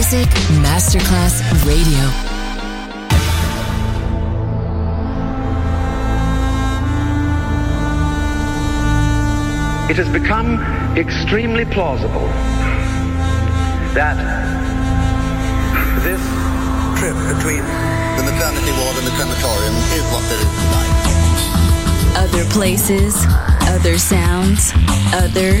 Music Masterclass Radio. It has become extremely plausible that this trip between the maternity ward and the crematorium is what there is tonight. Other places, other sounds, other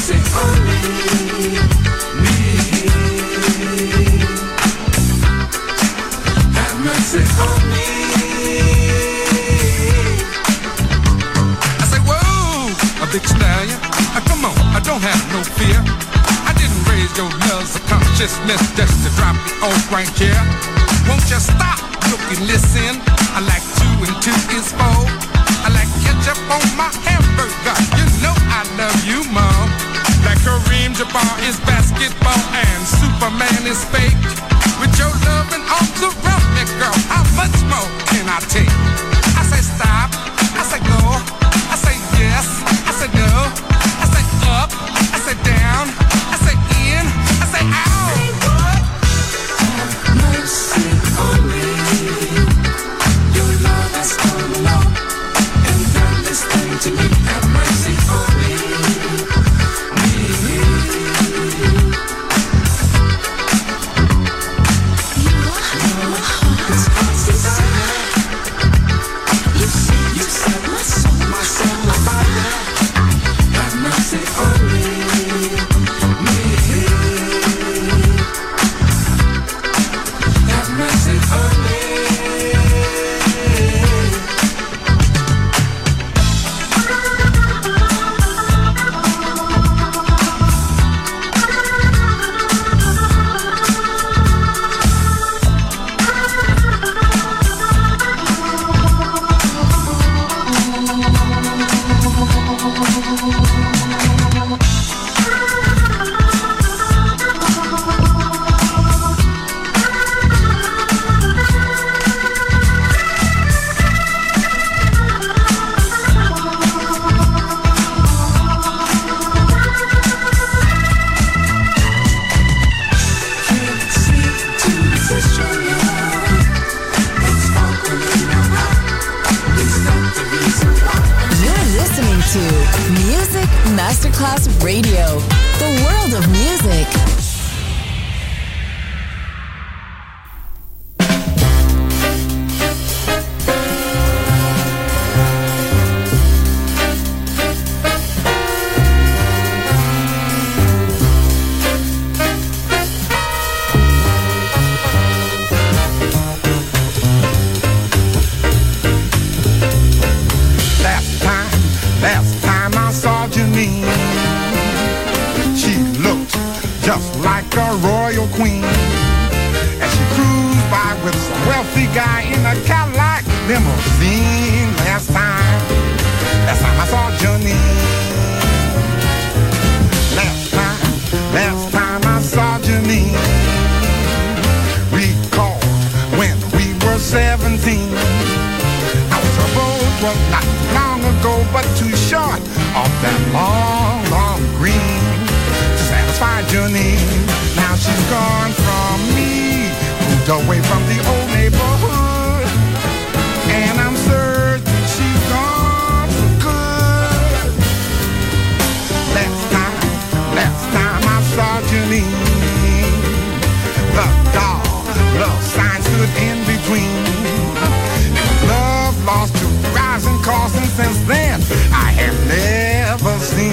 Me. Have mercy on me. I say, whoa, a big. Uh, come on, I don't have no fear. I didn't raise your levels of consciousness just to drop me off right here. Won't you stop, look and listen? I like two and two is four. I like ketchup on my hamburger. You know I love you. Kareem Jabbar is basketball and Superman is fake. With your loving arms around me, girl, how much more can I take? I say stop. I say go. I say yes. I have never seen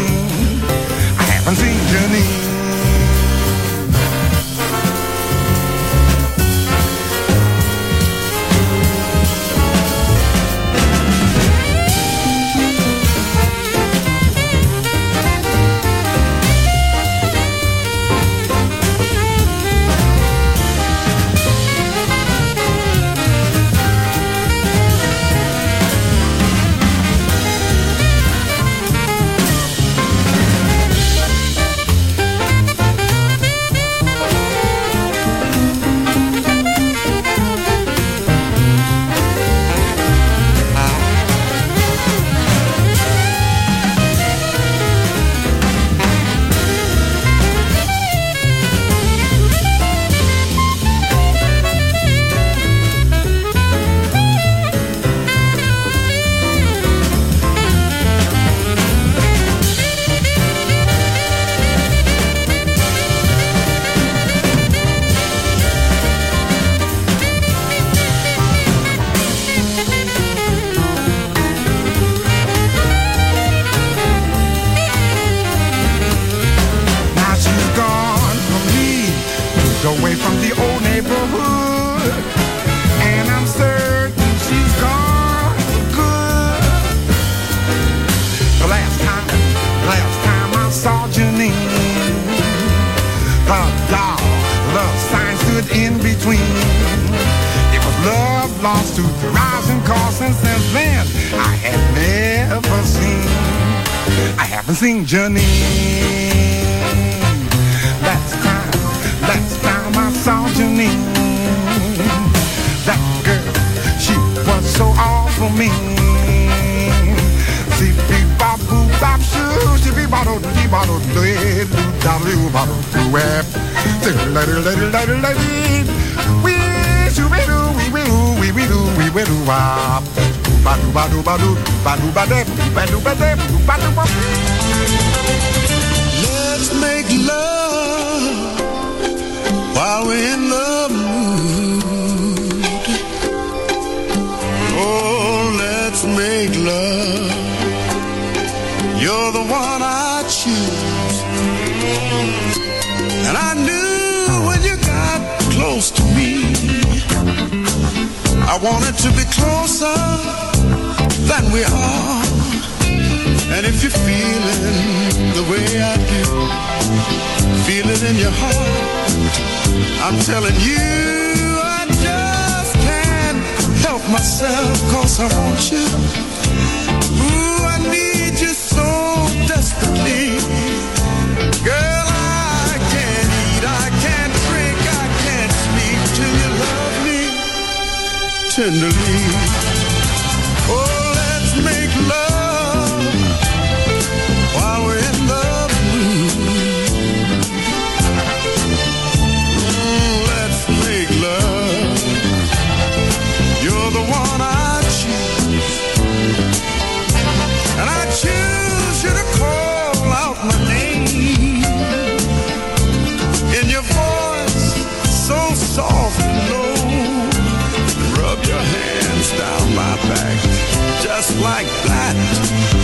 Saw Janine. That girl, she was so all for me. See, be bop, boop, bop, shoo, she be bottle, she bottle, do it, do, do, bottle, do it. Say, lady, lady, lady, lady, we, shoo, we do, we, we, do, we, we do, we, we do, wop. Ba-do, ba-do, ba-do, ba-do, ba-de, ba-do, ba-de, ba-do, ba Let's while we're in love mood. Oh, let's make love. You're the one I choose. And I knew when you got close to me, I wanted to be closer than we are. And if you're feeling the way I do, feel it in your heart. I'm telling you, I just can't help myself, cause I want you. Ooh, I need you so desperately. Girl, I can't eat, I can't drink, I can't till you love me tenderly. Just like that,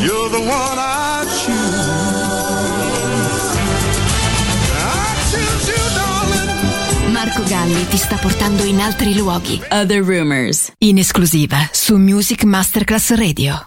You're the one I choose. I choose you, darling. Marco Galli ti sta portando in altri luoghi. Other rumors. In esclusiva su Music Masterclass Radio.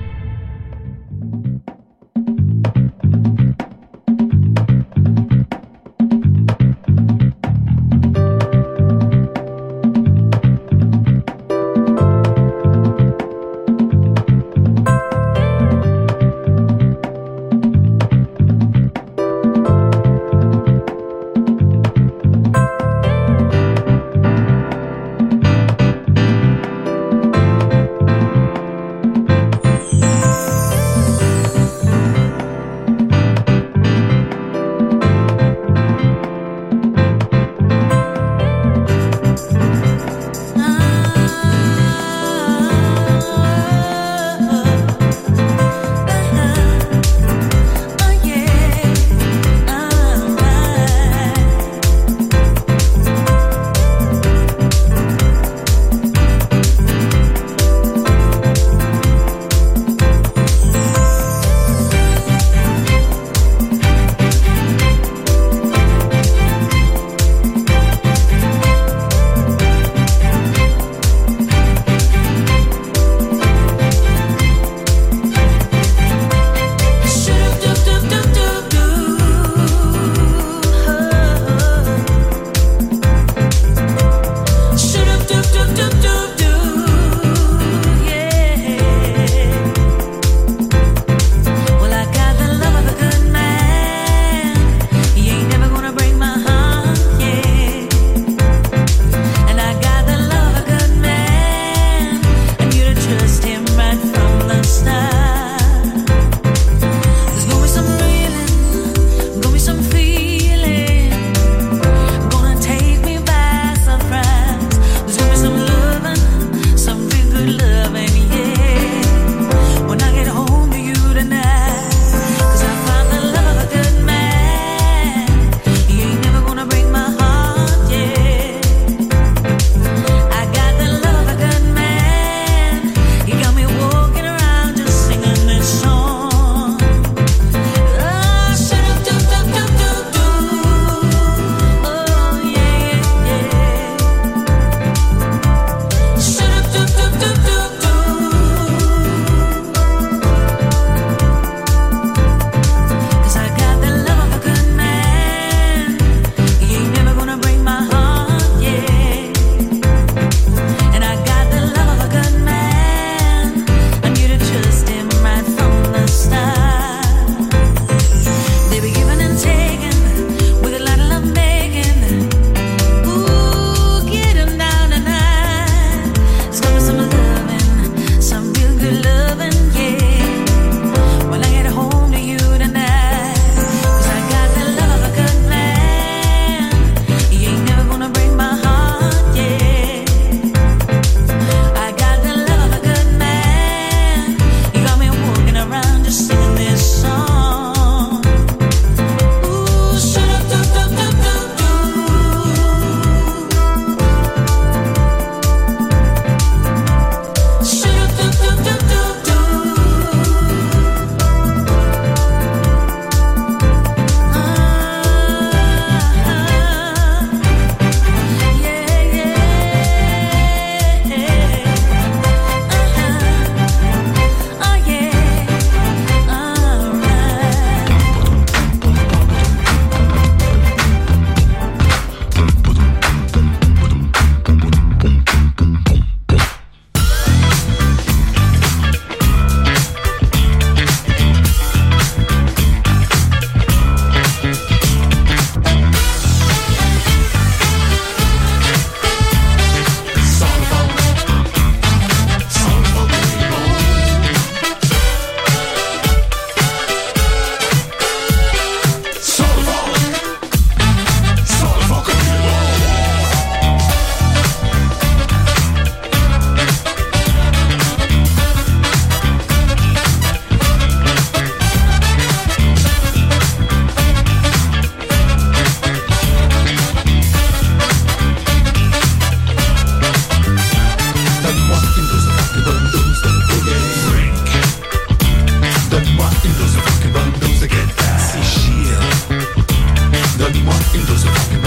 It was a rock and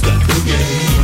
that the game.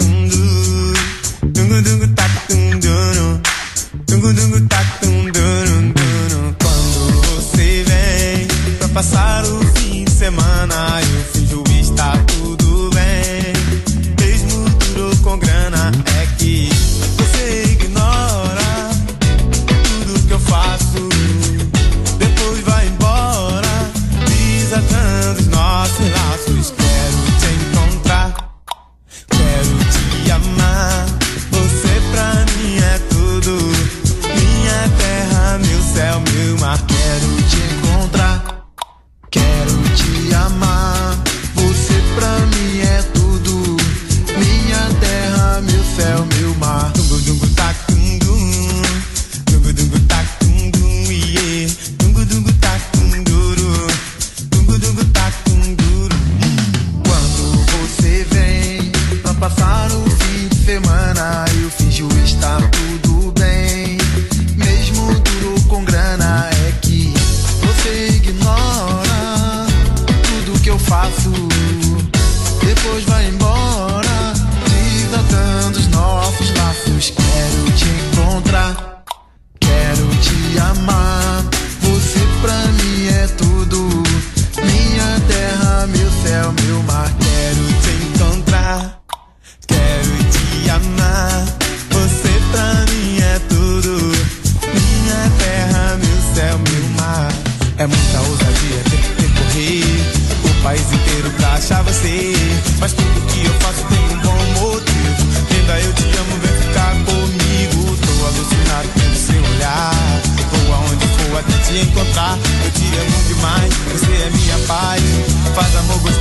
paz. Faz amor gostoso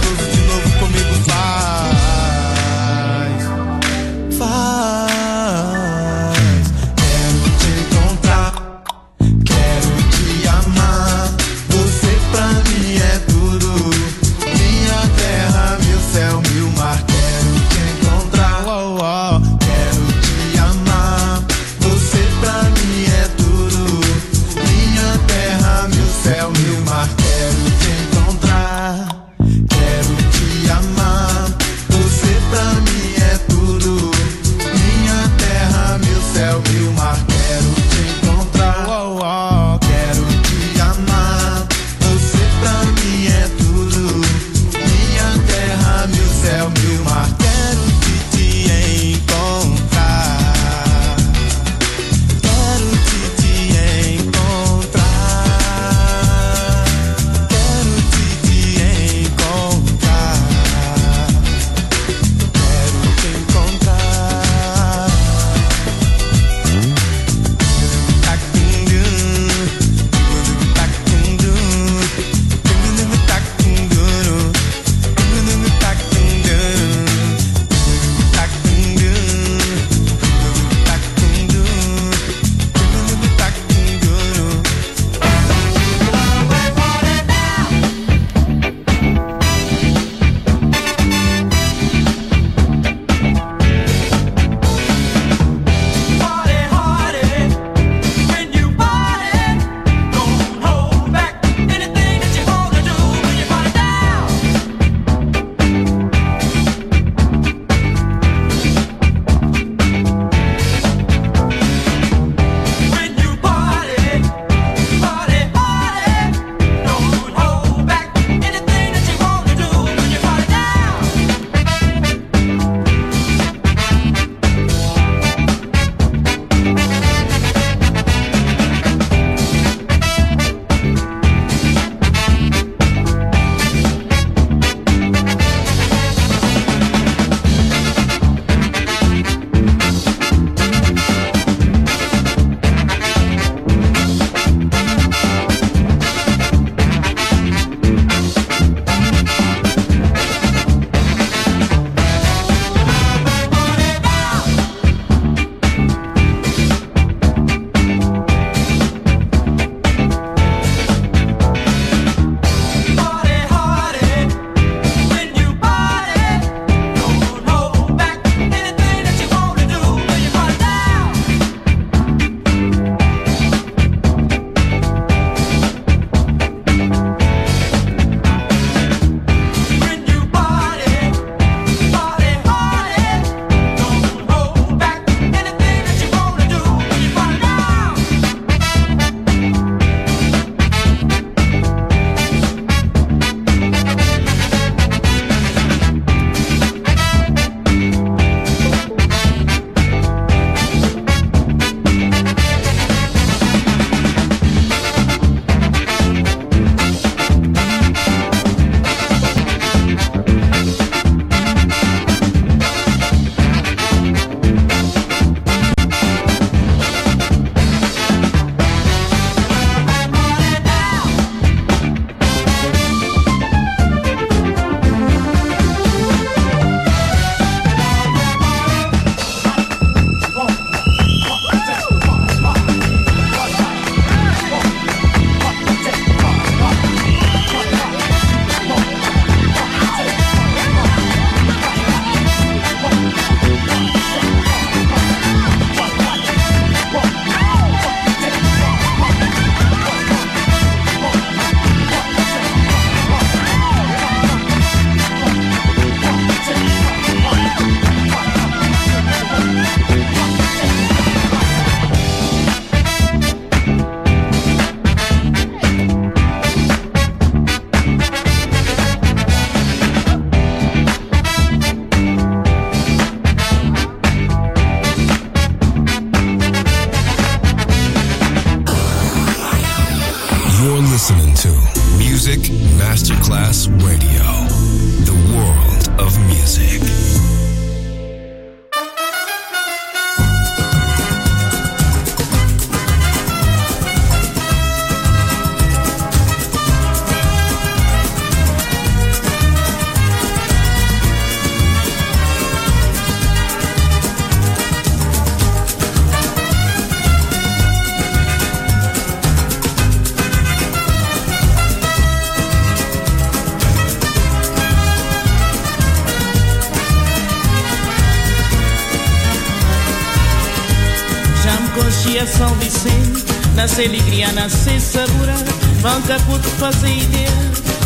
na se sabura Manca puto fazer ideia.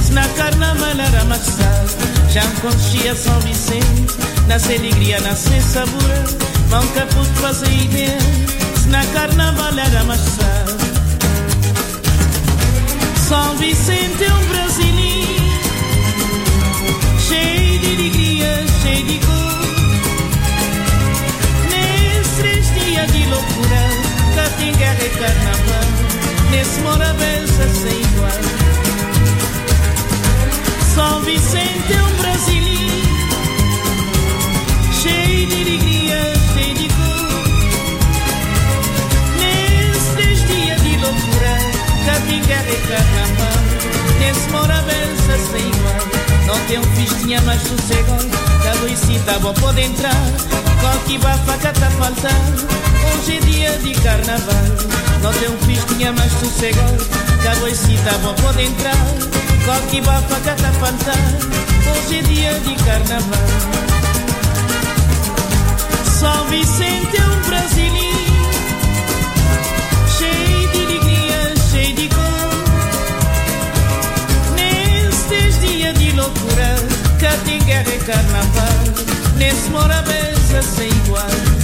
Se na carna malar amassar Já conscia São Vicente. Na se alegria, na se sabura Manca puto fazer ideia. Se na carna malar amassar São Vicente é um brasileiro Cheio de alegria, cheio de cor. Nesses dias de loucura Catinga e carnaval. Nesse morabença sem igual. São Vicente é um brasileiro, cheio de alegria, cheio de cor. Nesses três dias de loucura, cá tem guerra e carnaval. Nesse morabença sem igual. Não tem um festinha mais sossegado, cada isita bom pode entrar. Qualquer bafaca tá faltando, hoje é dia de carnaval. Não tem um festinha mais sossegado, cada isita bom pode entrar. Qualquer bafaca tá faltando, hoje é dia de carnaval. São Vicente é um brasileiro, loucura, guerra e carnaval. Nesse morabeza sem igual.